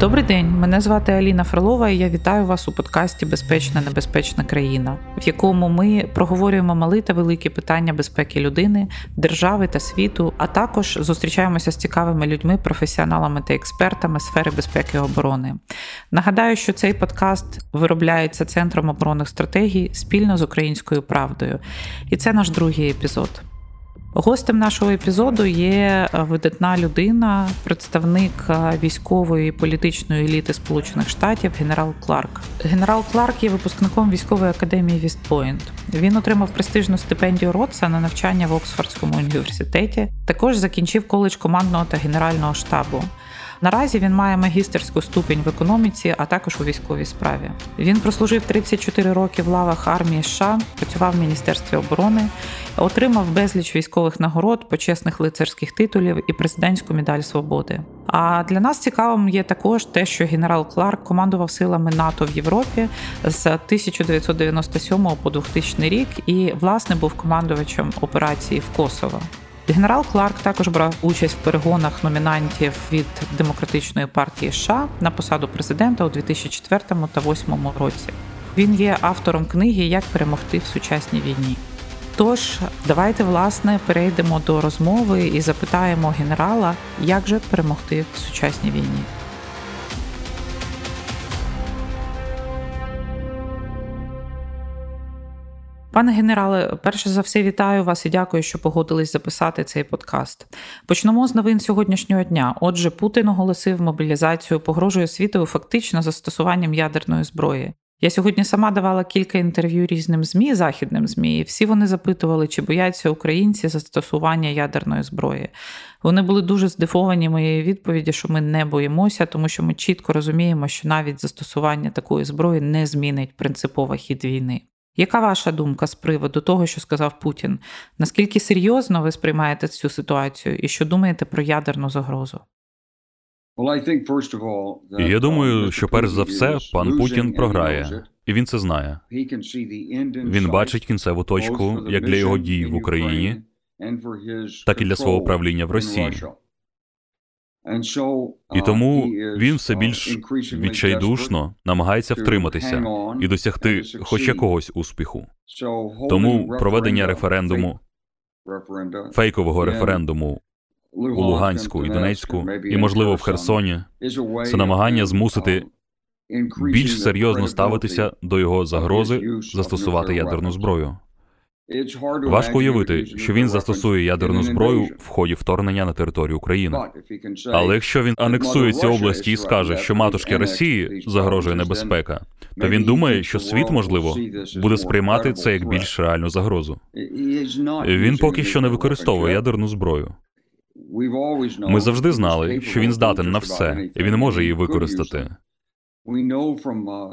Добрий день, мене звати Аліна Фролова, і я вітаю вас у подкасті Безпечна небезпечна країна, в якому ми проговорюємо мали та великі питання безпеки людини, держави та світу, а також зустрічаємося з цікавими людьми, професіоналами та експертами сфери безпеки і оборони. Нагадаю, що цей подкаст виробляється Центром оборонних стратегій спільно з українською правдою, і це наш другий епізод. Гостем нашого епізоду є е, видатна людина, представник е, військової політичної еліти Сполучених Штатів, генерал Кларк. Генерал Кларк є випускником військової академії Вест-Пойнт. Він отримав престижну стипендію Ротса на навчання в Оксфордському університеті. Також закінчив коледж командного та генерального штабу. Наразі він має магістерську ступінь в економіці, а також у військовій справі. Він прослужив 34 роки в лавах армії США, працював в міністерстві оборони, отримав безліч військових нагород, почесних лицарських титулів і президентську медаль свободи. А для нас цікавим є також те, що генерал Кларк командував силами НАТО в Європі з 1997 по 2000 рік і власне був командувачем операції в Косово. Генерал Кларк також брав участь в перегонах номінантів від демократичної партії США на посаду президента у 2004 та 2008 році. Він є автором книги Як перемогти в сучасній війні. Тож, давайте власне перейдемо до розмови і запитаємо генерала, як же перемогти в сучасній війні. Пане генерале, перше за все вітаю вас і дякую, що погодились записати цей подкаст. Почнемо з новин сьогоднішнього дня. Отже, Путін оголосив мобілізацію, погрожує світу фактично застосуванням ядерної зброї. Я сьогодні сама давала кілька інтерв'ю різним змі, західним змі, і всі вони запитували, чи бояться українці застосування ядерної зброї. Вони були дуже здивовані моєї відповіді, що ми не боїмося, тому що ми чітко розуміємо, що навіть застосування такої зброї не змінить принципово хід війни. Яка ваша думка з приводу того, що сказав Путін? Наскільки серйозно ви сприймаєте цю ситуацію і що думаєте про ядерну загрозу? Я думаю, що перш за все пан Путін програє, і він це знає. Він бачить кінцеву точку як для його дій в Україні, так і для свого правління в Росії. І тому він все більш відчайдушно намагається втриматися і досягти хоч якогось успіху. Тому проведення референдуму, фейкового референдуму у Луганську і Донецьку, і можливо в Херсоні, це намагання змусити більш серйозно ставитися до його загрози застосувати ядерну зброю. Важко уявити, що він застосує ядерну зброю в ході вторгнення на територію України. Але якщо він анексує ці області і скаже, що матушки Росії загрожує небезпека, то він думає, що світ можливо буде сприймати це як більш реальну загрозу. Він поки що не використовує ядерну зброю. Ми завжди знали, що він здатен на все, і він може її використати.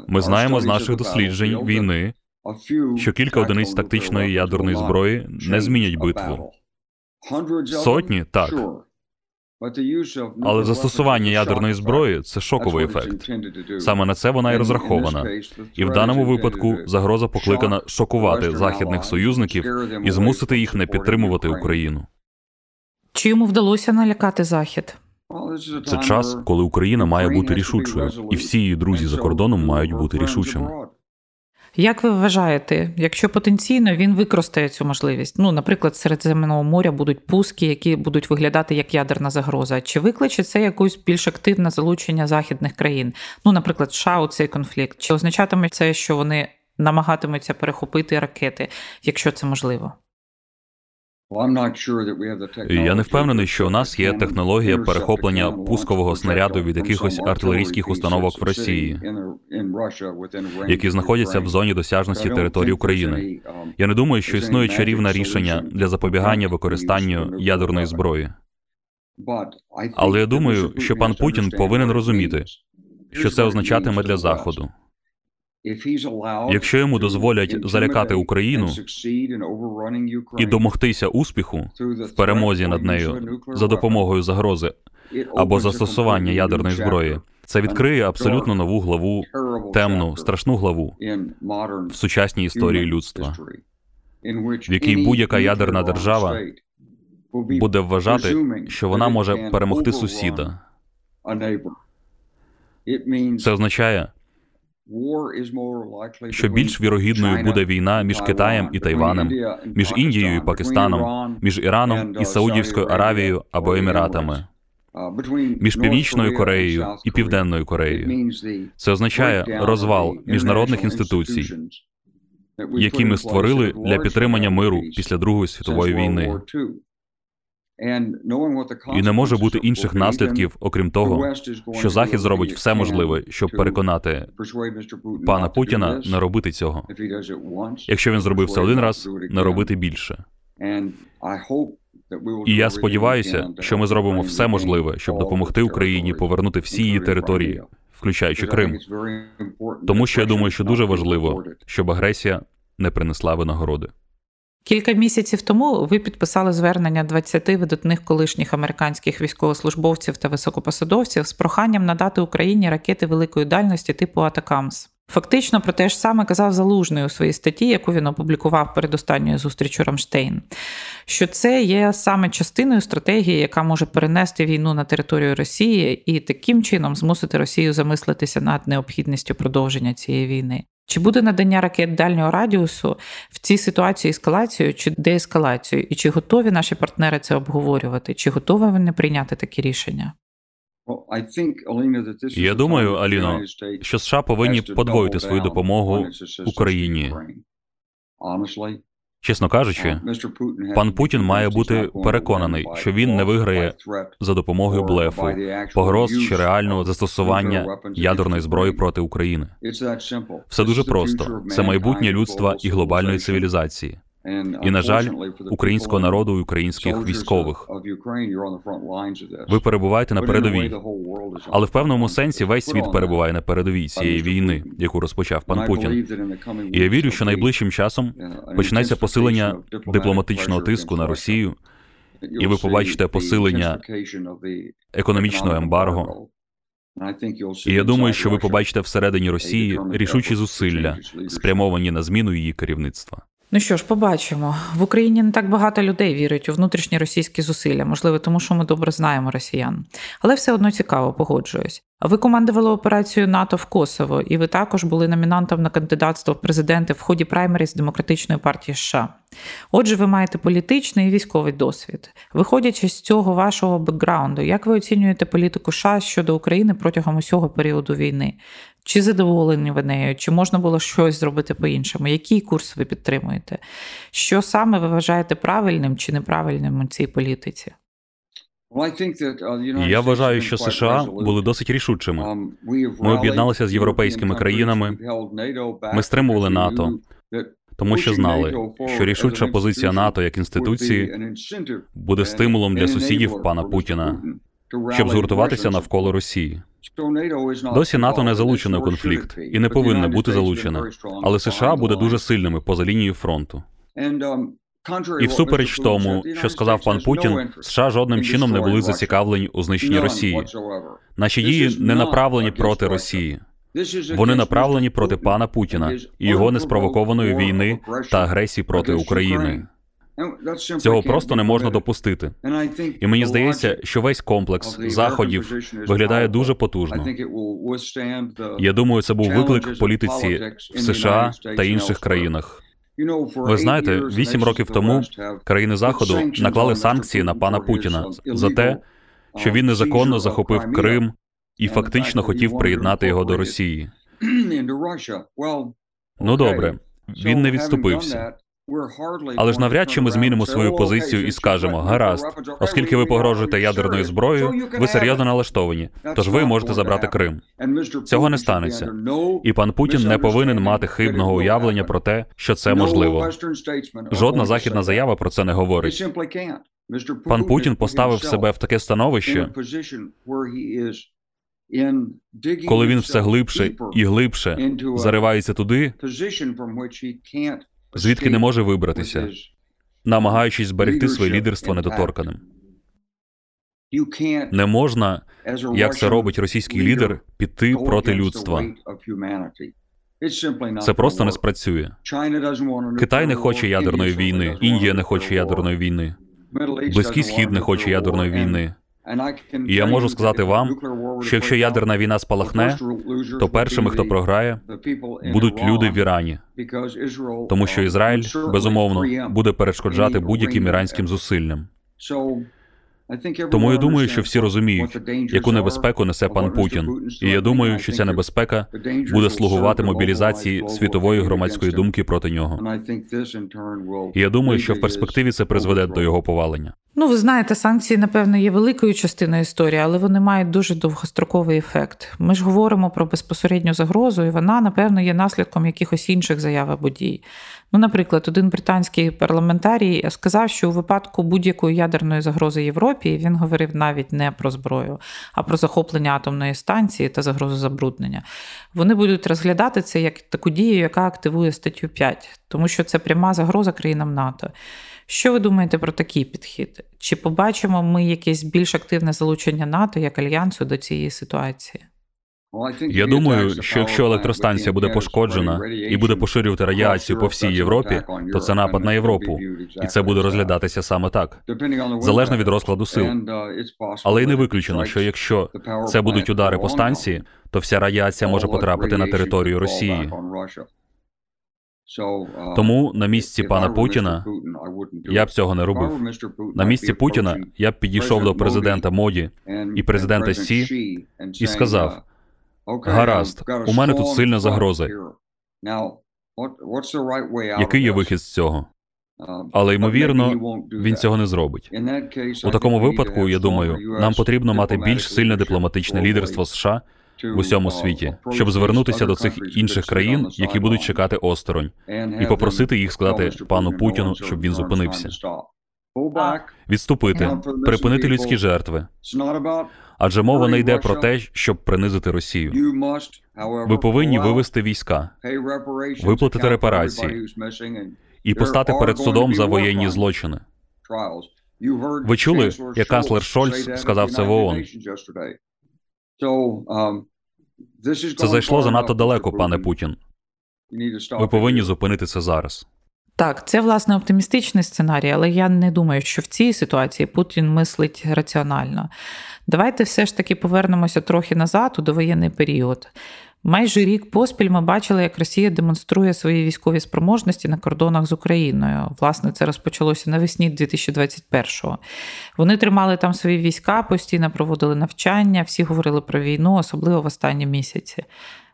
Ми знаємо з наших досліджень війни, що кілька одиниць тактичної ядерної зброї не змінять битву. Сотні так. Але застосування ядерної зброї це шоковий ефект. Саме на це вона і розрахована. І в даному випадку загроза покликана шокувати західних союзників і змусити їх не підтримувати Україну. Чи йому вдалося налякати захід? Це час, коли Україна має бути рішучою, і всі її друзі за кордоном мають бути рішучими. Як ви вважаєте, якщо потенційно він використає цю можливість? Ну, наприклад, серед Середземного моря будуть пуски, які будуть виглядати як ядерна загроза, чи викличе це якусь більш активне залучення західних країн? Ну, наприклад, США у цей конфлікт, чи означатиме це, що вони намагатимуться перехопити ракети, якщо це можливо? Я не впевнений, що у нас є технологія перехоплення пускового снаряду від якихось артилерійських установок в Росії, які знаходяться в зоні досяжності території України. Я не думаю, що існує чарівне рішення для запобігання використанню ядерної зброї. Але я думаю, що пан Путін повинен розуміти, що це означатиме для заходу. Якщо йому дозволять залякати Україну і домогтися успіху в перемозі над нею за допомогою загрози або застосування ядерної зброї, це відкриє абсолютно нову главу, темну, страшну главу в сучасній історії людства, в якій будь-яка ядерна держава буде вважати, що вона може перемогти сусіда. Це означає, що більш вірогідною буде війна між Китаєм і Тайванем, між Індією і Пакистаном, між Іраном і Саудівською Аравією або Еміратами, між Північною Кореєю і Південною Кореєю. Це означає розвал міжнародних інституцій, які ми створили для підтримання миру після Другої світової війни. І не може бути інших наслідків, окрім того, що Захід зробить все можливе, щоб переконати пана Путіна не робити цього. Якщо він зробив це один раз, не робити більше. І я сподіваюся, що ми зробимо все можливе, щоб допомогти Україні повернути всі її території, включаючи Крим. Тому що я думаю, що дуже важливо, щоб агресія не принесла винагороди. Кілька місяців тому ви підписали звернення 20 видатних колишніх американських військовослужбовців та високопосадовців з проханням надати Україні ракети великої дальності типу Атакамс. Фактично про те ж саме казав Залужний у своїй статті, яку він опублікував перед останньою зустрічю Рамштейн, що це є саме частиною стратегії, яка може перенести війну на територію Росії і таким чином змусити Росію замислитися над необхідністю продовження цієї війни. Чи буде надання ракет дальнього радіусу в цій ситуації ескалацією чи деескалацією? І чи готові наші партнери це обговорювати? Чи готові вони прийняти такі рішення? Я думаю, Аліно, що США повинні подвоїти свою допомогу Україні. Чесно кажучи, пан Путін має бути переконаний, що він не виграє за допомогою блефу, погроз чи реального застосування ядерної зброї проти України. Все дуже просто. Це майбутнє людства і глобальної цивілізації. І, на жаль, українського народу і українських військових. Ви перебуваєте на передовій. Але в певному сенсі весь світ перебуває на передовій цієї війни, яку розпочав пан Путін. І я вірю, що найближчим часом почнеться посилення дипломатичного тиску на Росію, і ви побачите посилення економічного ембарго. І я думаю, що ви побачите всередині Росії рішучі зусилля, спрямовані на зміну її керівництва. Ну що ж, побачимо в Україні не так багато людей вірить у внутрішні російські зусилля, можливо, тому що ми добре знаємо росіян, але все одно цікаво, погоджуюсь. Ви командували операцією НАТО в Косово, і ви також були номінантом на кандидатство в президенти в ході праймеріз демократичної партії США. Отже, ви маєте політичний і військовий досвід. Виходячи з цього вашого бекграунду, як ви оцінюєте політику США щодо України протягом усього періоду війни? Чи задоволені ви нею, чи можна було щось зробити по-іншому? Який курс ви підтримуєте? Що саме ви вважаєте правильним чи неправильним у цій політиці? Uh, Я вважаю, що США були досить рішучими. Um, Ми об'єдналися з європейськими країнами. Ми стримували НАТО, тому що знали, що рішуча позиція НАТО як інституції буде стимулом для сусідів пана Путіна, щоб згуртуватися навколо Росії. Досі НАТО не залучено в конфлікт і не повинне бути залучене, але США буде дуже сильними поза лінією фронту. І всупереч тому, що сказав пан Путін, США жодним чином не були зацікавлені у знищенні Росії. Наші дії не направлені проти Росії. Вони направлені проти пана Путіна і його неспровокованої війни та агресії проти України. Цього просто не можна допустити. І мені здається, що весь комплекс заходів виглядає дуже потужно. Я думаю, це був виклик політиці в США та інших країнах. Ви знаєте, вісім років тому країни заходу наклали санкції на пана Путіна за те, що він незаконно захопив Крим і фактично хотів приєднати його до Росії. Ну добре, він не відступився. Але ж навряд чи ми змінимо свою позицію і скажемо гаразд, оскільки ви погрожуєте ядерною зброєю, ви серйозно налаштовані. Тож ви можете забрати Крим. Цього не станеться. І пан Путін не повинен мати хибного уявлення про те, що це можливо. Жодна західна заява про це не говорить. Пан Путін поставив себе в таке становище, коли він все глибше і глибше заривається туди, звідки не може вибратися, намагаючись зберегти своє лідерство недоторканим. Не можна, як це робить російський лідер, піти проти людства. Це просто не спрацює. Китай не хоче ядерної війни, Індія не хоче ядерної війни, Близький схід не хоче ядерної війни. І я можу сказати вам, що якщо ядерна війна спалахне, то першими, хто програє, будуть люди в Ірані, тому що Ізраїль безумовно буде перешкоджати будь-яким іранським зусиллям. Тому я думаю, що всі розуміють, яку небезпеку несе пан Путін, і я думаю, що ця небезпека буде слугувати мобілізації світової громадської думки проти нього. І я думаю, що в перспективі це призведе до його повалення. Ну, ви знаєте, санкції, напевно, є великою частиною історії, але вони мають дуже довгостроковий ефект. Ми ж говоримо про безпосередню загрозу, і вона, напевно, є наслідком якихось інших заяв або дій. Ну, наприклад, один британський парламентарій сказав, що у випадку будь-якої ядерної загрози Європі він говорив навіть не про зброю, а про захоплення атомної станції та загрозу забруднення. Вони будуть розглядати це як таку дію, яка активує статтю 5, тому що це пряма загроза країнам НАТО. Що ви думаєте про такий підхід? Чи побачимо ми якесь більш активне залучення НАТО як альянсу до цієї ситуації? Я думаю, що якщо електростанція буде пошкоджена і буде поширювати радіацію по всій Європі, то це напад на Європу, і це буде розглядатися саме так, залежно від розкладу сил. Але й не виключено, що якщо це будуть удари по станції, то вся радіація може потрапити на територію Росії. Тому на місці пана Путіна я б цього не робив. На місці Путіна я б підійшов до президента Моді і президента Сі і сказав: гаразд, у мене тут сильна загроза. Який є вихід з цього? Але ймовірно, він цього не зробить. У такому випадку, я думаю, нам потрібно мати більш сильне дипломатичне лідерство США в усьому світі, щоб звернутися до цих інших країн, які будуть чекати осторонь, і попросити їх сказати пану Путіну, щоб він зупинився. Відступити, припинити людські жертви. Адже мова не йде про те, щоб принизити Росію. Ви повинні вивести війська, виплатити репарації і постати перед судом за воєнні злочини. Ви чули, як канцлер Шольц сказав це в ООН? Це зайшло занадто далеко, пане Путін. Ви повинні зупинити це зараз. Так, це власне оптимістичний сценарій, але я не думаю, що в цій ситуації Путін мислить раціонально. Давайте все ж таки повернемося трохи назад у довоєнний період. Майже рік поспіль ми бачили, як Росія демонструє свої військові спроможності на кордонах з Україною. Власне, це розпочалося навесні 2021-го. Вони тримали там свої війська, постійно проводили навчання, всі говорили про війну, особливо в останні місяці.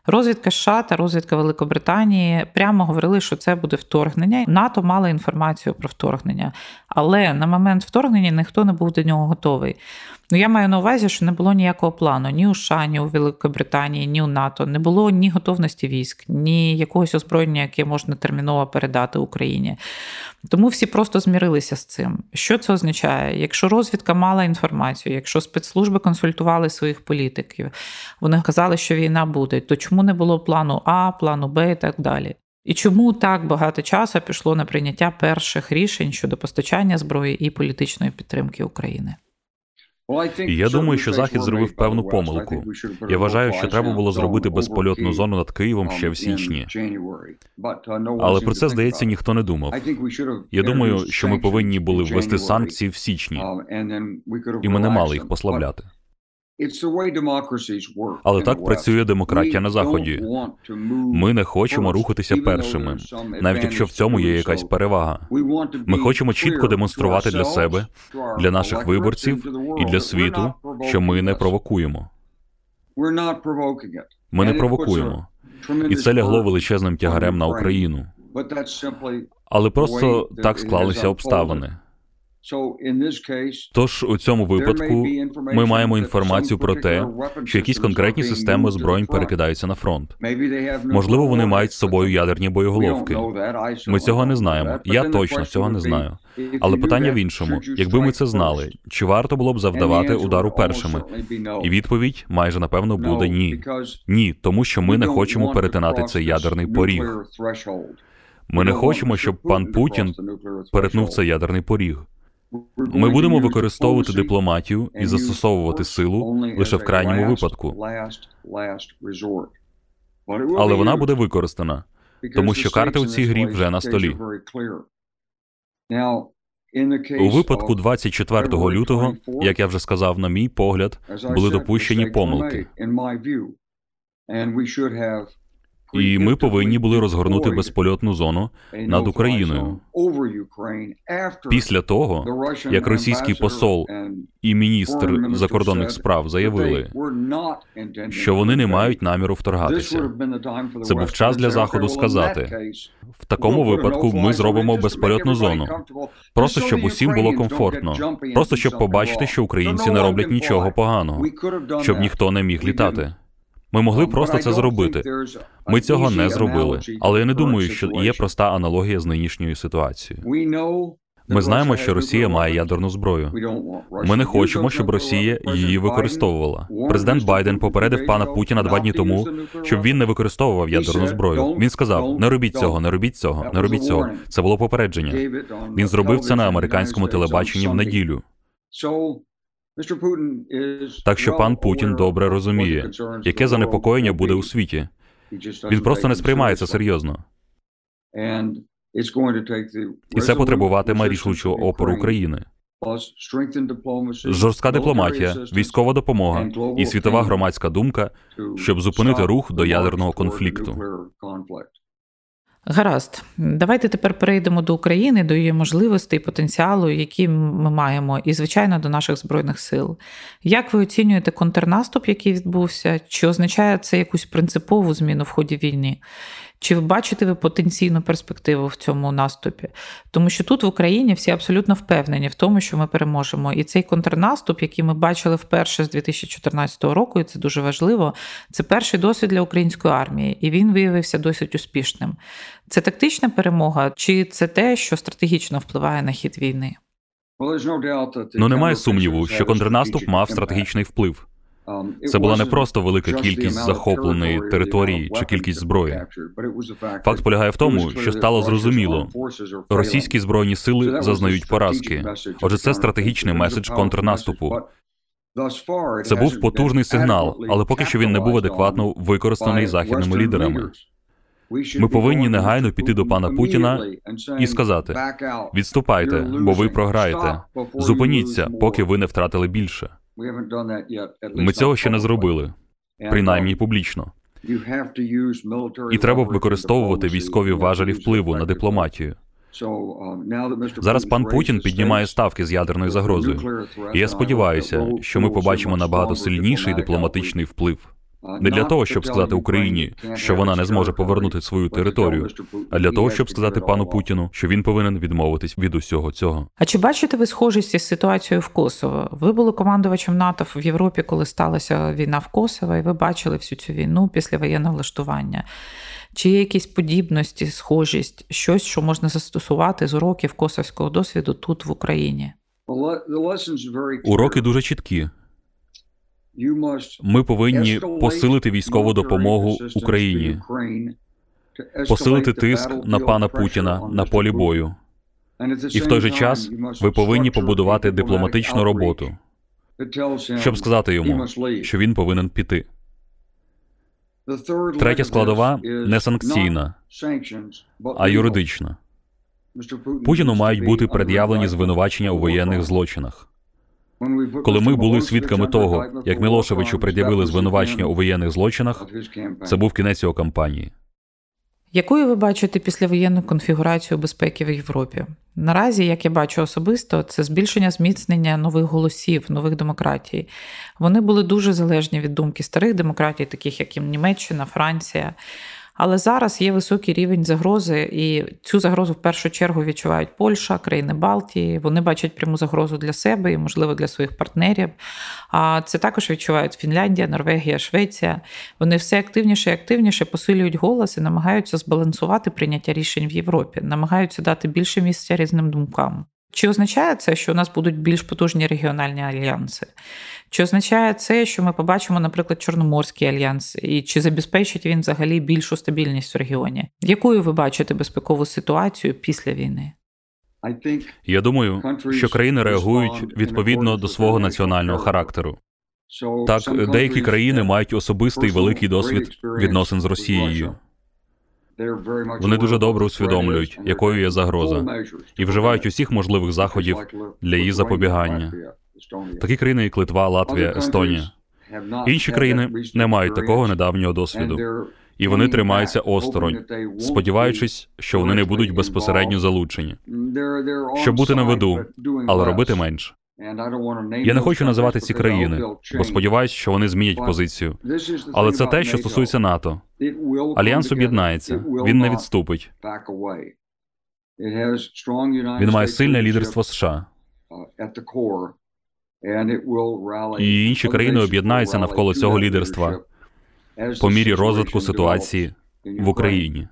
Розвідка США та розвідка Великобританії прямо говорили, що це буде вторгнення. НАТО мало інформацію про вторгнення, але на момент вторгнення ніхто не був до нього готовий. Ну я маю на увазі, що не було ніякого плану ні у США, ні у Великобританії, ні у НАТО. Не було ні готовності військ, ні якогось озброєння, яке можна терміново передати Україні. Тому всі просто змірилися з цим. Що це означає? Якщо розвідка мала інформацію, якщо спецслужби консультували своїх політиків, вони казали, що війна буде, то чому не було плану А, плану Б і так далі? І чому так багато часу пішло на прийняття перших рішень щодо постачання зброї і політичної підтримки України? Я думаю, що захід зробив певну помилку. Я вважаю, що треба було зробити безпольотну зону над Києвом ще в січні. Але про це здається ніхто не думав. Я думаю, що ми повинні були ввести санкції в січні, і ми не мали їх послабляти. Але так працює демократія на заході. Ми не хочемо рухатися першими, навіть якщо в цьому є якась перевага. Ми хочемо чітко демонструвати для себе, для наших виборців і для світу, що ми не провокуємо. Ми не провокуємо, і це лягло величезним тягарем на Україну. Але просто так склалися обставини. Тож у цьому випадку ми маємо інформацію про те, що якісь конкретні системи озброєнь перекидаються на фронт. Можливо, вони мають з собою ядерні боєголовки. Ми цього не знаємо. Я точно цього не знаю. Але питання в іншому: якби ми це знали, чи варто було б завдавати удару першими? І відповідь майже напевно буде ні. Ні, тому що ми не хочемо перетинати цей ядерний поріг. Ми не хочемо, щоб пан Путін перетнув цей ядерний поріг. Ми будемо використовувати дипломатію і застосовувати силу лише в крайньому випадку. Але вона буде використана, тому що карти у цій грі вже на столі. У випадку 24 лютого, як я вже сказав, на мій погляд, були допущені помилки. І ми повинні були розгорнути безпольотну зону над Україною. Після того, як російський посол і міністр закордонних справ заявили, що вони не мають наміру вторгатися. Це був час для заходу сказати в такому випадку. Ми зробимо безпольотну зону, просто щоб усім було комфортно, просто щоб побачити, що українці не роблять нічого поганого, щоб ніхто не міг літати. Ми могли просто це зробити. Ми цього не зробили. Але я не думаю, що є проста аналогія з нинішньою ситуацією. Ми знаємо, що Росія має ядерну зброю. Ми не хочемо, щоб Росія її використовувала. Президент Байден попередив пана Путіна два дні тому, щоб він не використовував ядерну зброю. Він сказав: не робіть цього, не робіть цього, не робіть цього. Це було попередження. Він зробив це на американському телебаченні в неділю. Так що пан Путін добре розуміє, яке занепокоєння буде у світі. Він просто не сприймає це серйозно. І це потребуватиме рішучого опору України. Жорстка дипломатія, військова допомога і світова громадська думка, щоб зупинити рух до ядерного конфлікту. Гаразд, давайте тепер перейдемо до України, до її можливостей, потенціалу, які ми маємо, і, звичайно, до наших збройних сил. Як ви оцінюєте контрнаступ, який відбувся? Чи означає це якусь принципову зміну в ході війни? Чи ви бачите ви потенційну перспективу в цьому наступі? Тому що тут в Україні всі абсолютно впевнені в тому, що ми переможемо. І цей контрнаступ, який ми бачили вперше з 2014 року, і це дуже важливо. Це перший досвід для української армії, і він виявився досить успішним. Це тактична перемога, чи це те, що стратегічно впливає на хід війни? Ну немає сумніву, що контрнаступ мав стратегічний вплив. Це була не просто велика кількість захопленої території чи кількість зброї. Факт полягає в тому, що стало зрозуміло, російські збройні сили зазнають поразки. Отже, це стратегічний меседж контрнаступу. Це був потужний сигнал, але поки що він не був адекватно використаний західними лідерами. Ми повинні негайно піти до пана Путіна і сказати: відступайте, бо ви програєте. Зупиніться, поки ви не втратили більше. Ми цього ще не зробили, принаймні публічно. І треба використовувати військові важелі впливу на дипломатію. Зараз пан Путін піднімає ставки з ядерною загрозою. І Я сподіваюся, що ми побачимо набагато сильніший дипломатичний вплив. Не для того, щоб сказати Україні, що вона не зможе повернути свою територію, а для того, щоб сказати пану Путіну, що він повинен відмовитись від усього цього. А чи бачите ви схожість із ситуацією в Косово? Ви були командувачем НАТО в Європі, коли сталася війна в Косово, і ви бачили всю цю війну після воєнного влаштування? Чи є якісь подібності, схожість, щось, що можна застосувати з уроків косовського досвіду тут в Україні? Уроки дуже чіткі. Ми повинні посилити військову допомогу Україні, посилити тиск на пана Путіна на полі бою. І в той же час ви повинні побудувати дипломатичну роботу, щоб сказати йому, що він повинен піти. Третя складова не санкційна, а юридична. Путіну мають бути пред'явлені звинувачення у воєнних злочинах. Коли ми були свідками того, як Мілошевичу пред'явили звинувачення у воєнних злочинах, це був кінець його кампанії. Якою ви бачите післявоєнну конфігурацію безпеки в Європі? Наразі, як я бачу особисто, це збільшення зміцнення нових голосів, нових демократій. Вони були дуже залежні від думки старих демократій, таких як Німеччина, Франція. Але зараз є високий рівень загрози, і цю загрозу в першу чергу відчувають Польща, країни Балтії. Вони бачать пряму загрозу для себе і, можливо, для своїх партнерів. А це також відчувають Фінляндія, Норвегія, Швеція. Вони все активніше і активніше посилюють голос і намагаються збалансувати прийняття рішень в Європі, намагаються дати більше місця різним думкам. Чи означає це, що у нас будуть більш потужні регіональні альянси? Чи означає це, що ми побачимо, наприклад, Чорноморський альянс, і чи забезпечить він взагалі більшу стабільність в регіоні? Якою ви бачите безпекову ситуацію після війни? Я думаю, що країни реагують відповідно до свого національного характеру. Так, деякі країни мають особистий великий досвід відносин з Росією. Вони дуже добре усвідомлюють, якою є загроза, і вживають усіх можливих заходів для її запобігання. Такі країни, як Литва, Латвія, Естонія. Інші країни не мають такого недавнього досвіду, і вони тримаються осторонь, сподіваючись, що вони не будуть безпосередньо залучені, щоб бути на виду, але робити менше. Я не хочу називати ці країни, бо сподіваюся, що вони змінять позицію. Але це те, що стосується НАТО. Альянс об'єднається, він не відступить. Він має сильне лідерство США. І інші країни об'єднаються навколо цього лідерства по мірі розвитку ситуації в Україні.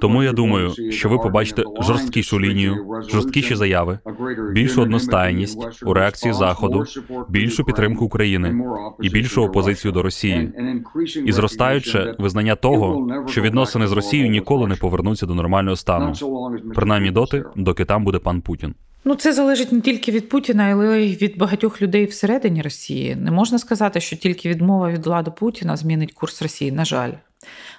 Тому я думаю, що ви побачите жорсткішу лінію, жорсткіші заяви, більшу одностайність у реакції Заходу, більшу підтримку України і більшу опозицію до Росії, і зростаюче визнання того, що відносини з Росією ніколи не повернуться до нормального стану, принаймні доти, доки там буде пан Путін. Ну, це залежить не тільки від Путіна, але й від багатьох людей всередині Росії. Не можна сказати, що тільки відмова від влади Путіна змінить курс Росії. На жаль.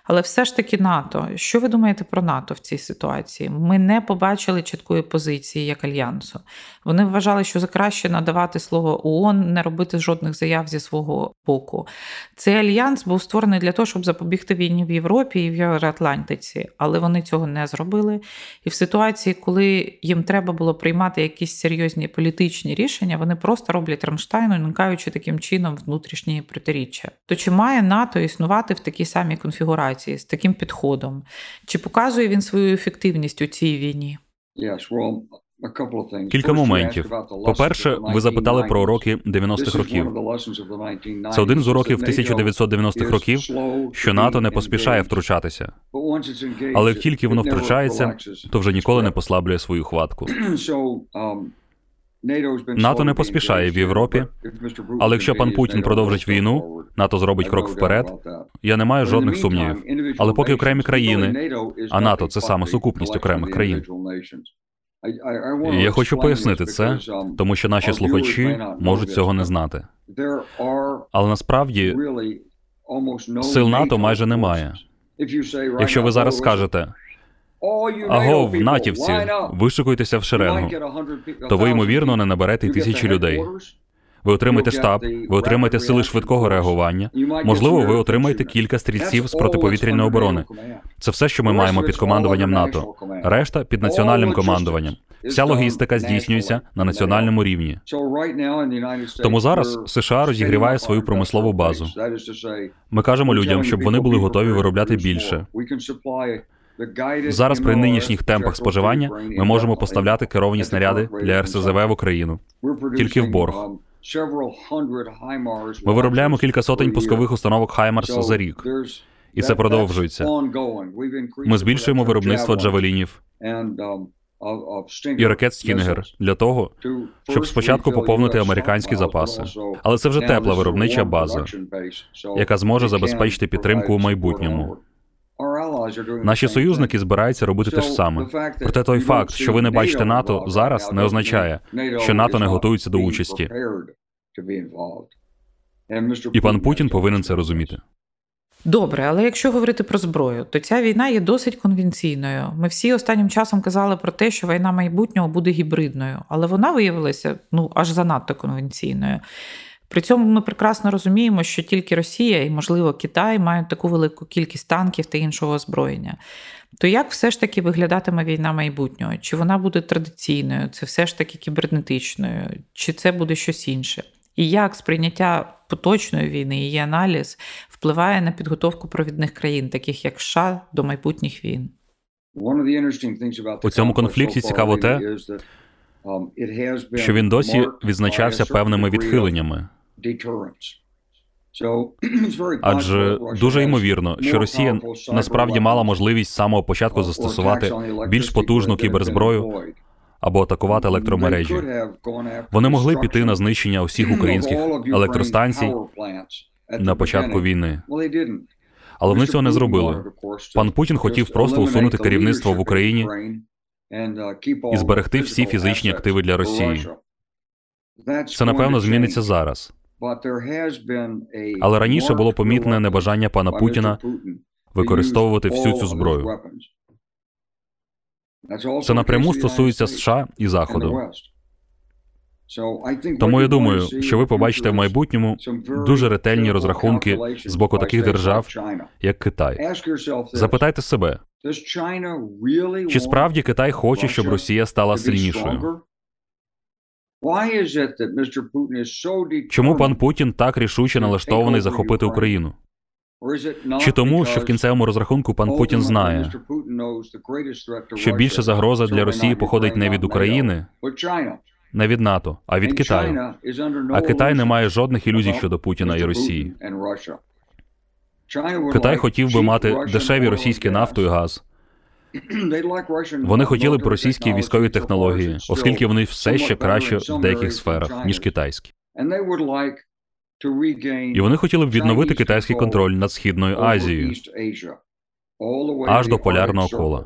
Але все ж таки НАТО. Що ви думаєте про НАТО в цій ситуації? Ми не побачили чіткої позиції як альянсу. Вони вважали, що за краще надавати слово ООН, не робити жодних заяв зі свого боку. Цей альянс був створений для того, щоб запобігти війні в Європі і в Євроатлантиці, але вони цього не зробили. І в ситуації, коли їм треба було приймати якісь серйозні політичні рішення, вони просто роблять Рамштайн, уникаючи таким чином внутрішні протиріччя. То чи має НАТО існувати в такій самій конфігурації з таким підходом? Чи показує він свою ефективність у цій війні? Кілька моментів. По-перше, ви запитали про уроки 90-х років. Це один з уроків 1990-х років, що НАТО не поспішає втручатися. Але як тільки воно втручається, то вже ніколи не послаблює свою хватку. НАТО не поспішає в Європі, але якщо пан Путін продовжить війну, НАТО зробить крок вперед. Я не маю жодних сумнівів. Але поки окремі країни, а НАТО це саме сукупність окремих країн. Я хочу пояснити це, тому що наші слухачі можуть цього не знати. Але насправді сил НАТО майже немає. Якщо ви зараз скажете агов, натівці, вишикуйтеся в шеренгу, то ви ймовірно не наберете й тисячі людей. Ви отримаєте штаб, ви отримаєте сили швидкого реагування. Можливо, ви отримаєте кілька стрільців з протиповітряної оборони. Це все, що ми маємо під командуванням НАТО. Решта під національним командуванням. Вся логістика здійснюється на національному рівні. Тому зараз США розігріває свою промислову базу. Ми кажемо людям, щоб вони були готові виробляти більше. Зараз при нинішніх темпах споживання ми можемо поставляти керовані снаряди для РСЗВ в Україну тільки в борг. Ми виробляємо кілька сотень пускових установок Хаймарс за рік, і це продовжується. Ми збільшуємо виробництво джавелінів і ракет Stinger для того, щоб спочатку поповнити американські запаси. Але це вже тепла виробнича база, яка зможе забезпечити підтримку у майбутньому. Наші союзники збираються робити те ж саме. Проте той факт, що ви не бачите НАТО зараз, не означає, що НАТО не готується до участі. І пан Путін повинен це розуміти. Добре, але якщо говорити про зброю, то ця війна є досить конвенційною. Ми всі останнім часом казали про те, що війна майбутнього буде гібридною, але вона виявилася ну аж занадто конвенційною. При цьому ми прекрасно розуміємо, що тільки Росія і, можливо, Китай мають таку велику кількість танків та іншого озброєння. То як все ж таки виглядатиме війна майбутнього? Чи вона буде традиційною, це все ж таки кібернетичною, чи це буде щось інше? І як сприйняття поточної війни, її аналіз впливає на підготовку провідних країн, таких як США, до майбутніх війн? У цьому конфлікті цікаво те, що він досі відзначався певними відхиленнями. Адже дуже ймовірно, що Росія насправді мала можливість з самого початку застосувати більш потужну кіберзброю або атакувати електромережі. Вони могли піти на знищення усіх українських електростанцій на початку війни. Але вони цього не зробили. Пан Путін хотів просто усунути керівництво в Україні і зберегти всі фізичні активи для Росії. Це напевно зміниться зараз. Але раніше було помітне небажання пана Путіна використовувати всю цю зброю. Це напряму стосується США і Заходу. Тому я думаю, що ви побачите в майбутньому дуже ретельні розрахунки з боку таких держав, як Китай. Запитайте себе, чи справді Китай хоче, щоб Росія стала сильнішою? Чому пан Путін так рішуче налаштований захопити Україну? Чи тому, що в кінцевому розрахунку пан Путін знає, що більша загроза для Росії походить не від України, не від НАТО, а від Китаю. А Китай не має жодних ілюзій щодо Путіна і Росії. Китай хотів би мати дешеві російські нафту і газ. Вони хотіли б російські військові технології, оскільки вони все ще краще в деяких сферах ніж китайські. І вони хотіли б відновити китайський контроль над східною Азією аж до полярного кола.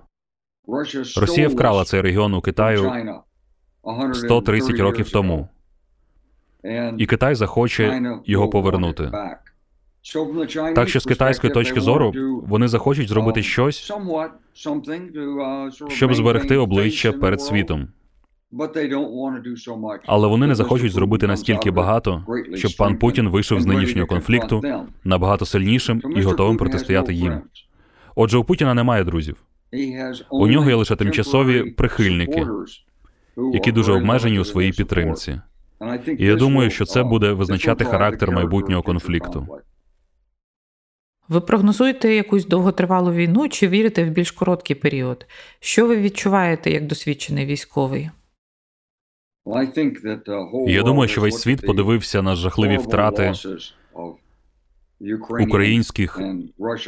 Росія вкрала цей регіон у Китаю 130 років тому. І Китай захоче його повернути. Так що з китайської точки зору вони захочуть зробити щось, щоб зберегти обличчя перед світом. Але вони не захочуть зробити настільки багато, щоб пан Путін вийшов з нинішнього конфлікту набагато сильнішим і готовим протистояти їм. Отже, у Путіна немає друзів. У нього є лише тимчасові прихильники, які дуже обмежені у своїй підтримці. І я думаю, що це буде визначати характер майбутнього конфлікту. Ви прогнозуєте якусь довготривалу війну чи вірите в більш короткий період? Що ви відчуваєте як досвідчений військовий? Я думаю, що весь світ подивився на жахливі втрати українських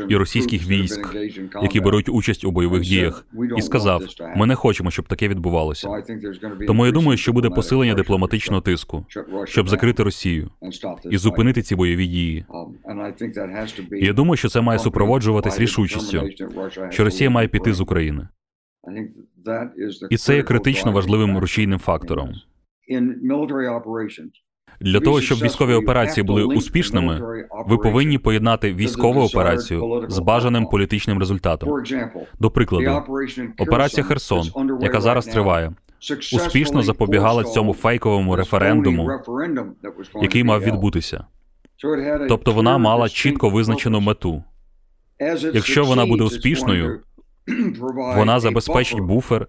і російських військ, які беруть участь у бойових діях, і сказав: ми не хочемо, щоб таке відбувалося. Тому я думаю, що буде посилення дипломатичного тиску, щоб закрити Росію і зупинити ці бойові дії. І Я думаю, що це має супроводжуватись рішучістю, що Росія має піти з України. І це є критично важливим рушійним фактором. Для того щоб військові операції були успішними, ви повинні поєднати військову операцію з бажаним політичним результатом. До прикладу, операція Херсон, яка зараз триває, успішно запобігала цьому фейковому референдуму, який мав відбутися. Тобто вона мала чітко визначену мету. Якщо вона буде успішною, вона забезпечить буфер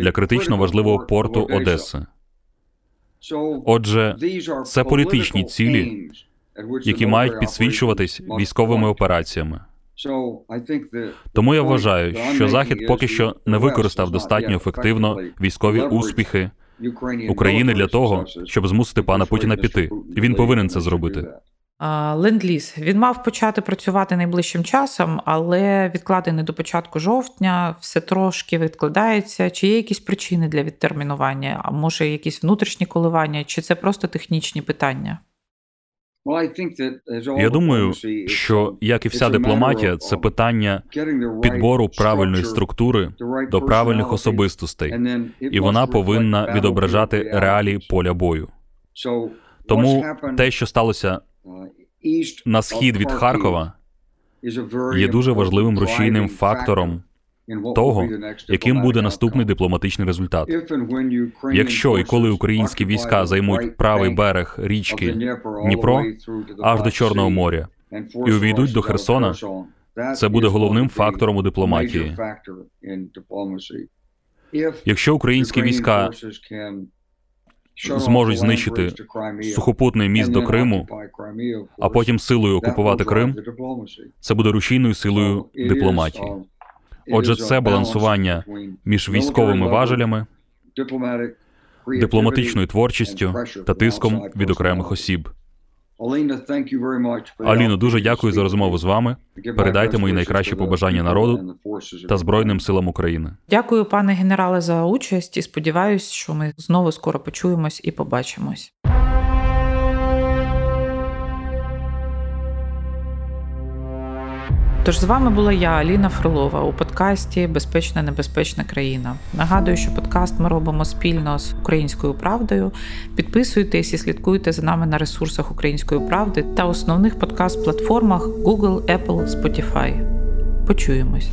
для критично важливого порту Одеси. Отже, це політичні цілі, які мають підсвічуватись військовими операціями. Тому я вважаю, що захід поки що не використав достатньо ефективно військові успіхи України для того, щоб змусити пана Путіна піти. Він повинен це зробити. Ленд-ліз. він мав почати працювати найближчим часом, але відкладений до початку жовтня, все трошки відкладається. Чи є якісь причини для відтермінування? А може, якісь внутрішні коливання, чи це просто технічні питання? Я думаю, що як і вся дипломатія, це питання підбору правильної структури до правильних особистостей, і вона повинна відображати реалії поля бою. Тому те, що сталося на схід від Харкова, є дуже важливим рушійним фактором того, яким буде наступний дипломатичний результат. Якщо і коли українські війська займуть правий берег річки Дніпро аж до Чорного моря і увійдуть до Херсона, це буде головним фактором у дипломатії. Якщо українські війська зможуть знищити сухопутний міст до Криму, а потім силою окупувати Крим, це буде рушійною силою дипломатії. Отже, це балансування між військовими важелями, дипломатичною творчістю та тиском від окремих осіб. Аліно, дуже дякую за розмову з вами. Передайте мої найкращі побажання народу та Збройним силам України. Дякую, пане генерале, за участь і сподіваюся, що ми знову скоро почуємось і побачимось. Тож з вами була я, Аліна Фролова, у подкасті Безпечна небезпечна країна. Нагадую, що подкаст ми робимо спільно з українською правдою. Підписуйтесь і слідкуйте за нами на ресурсах Української правди та основних подкаст-платформах Google, Apple, Spotify. Почуємось.